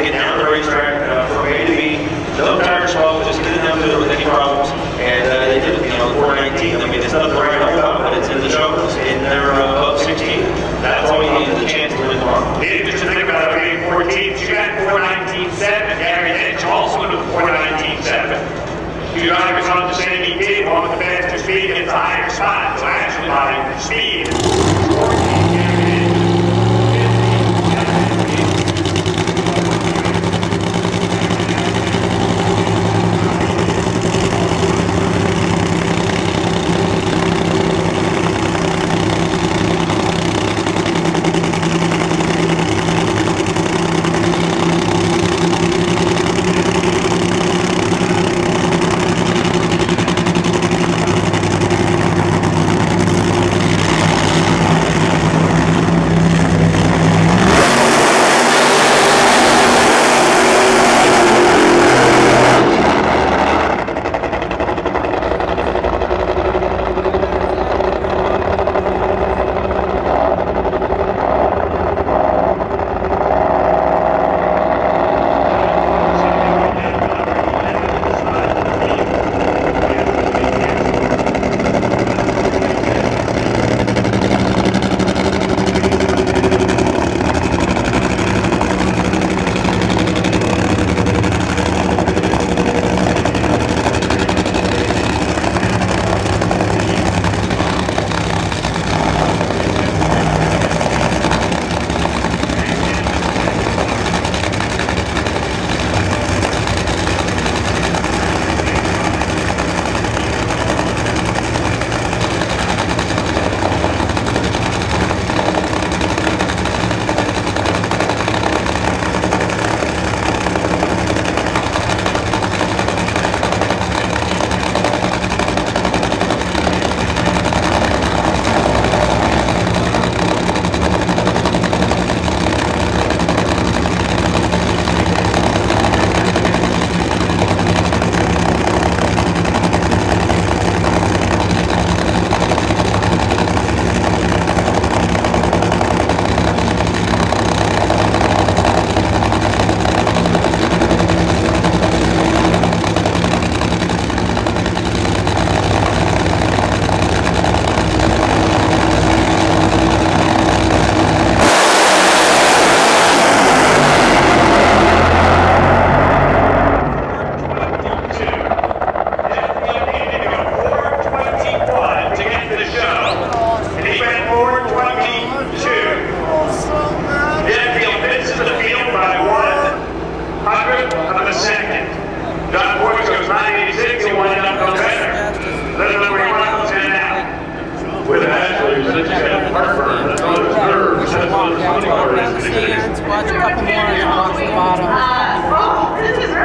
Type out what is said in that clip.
to get down the racetrack uh, from A to B. No tire swap, just getting them to it with any problems. And uh, they did, you know, 419. I mean, it's nothing right on but it's in the shovels, and they're uh, above 16. That's all you need is a chance to win tomorrow. Just to think about it, being 14, you got 419.7, Gary Hitch also with 419.7. Two drivers on the same EP, one with the faster speed gets a higher spot, so actually by speed. 14, watch a couple more.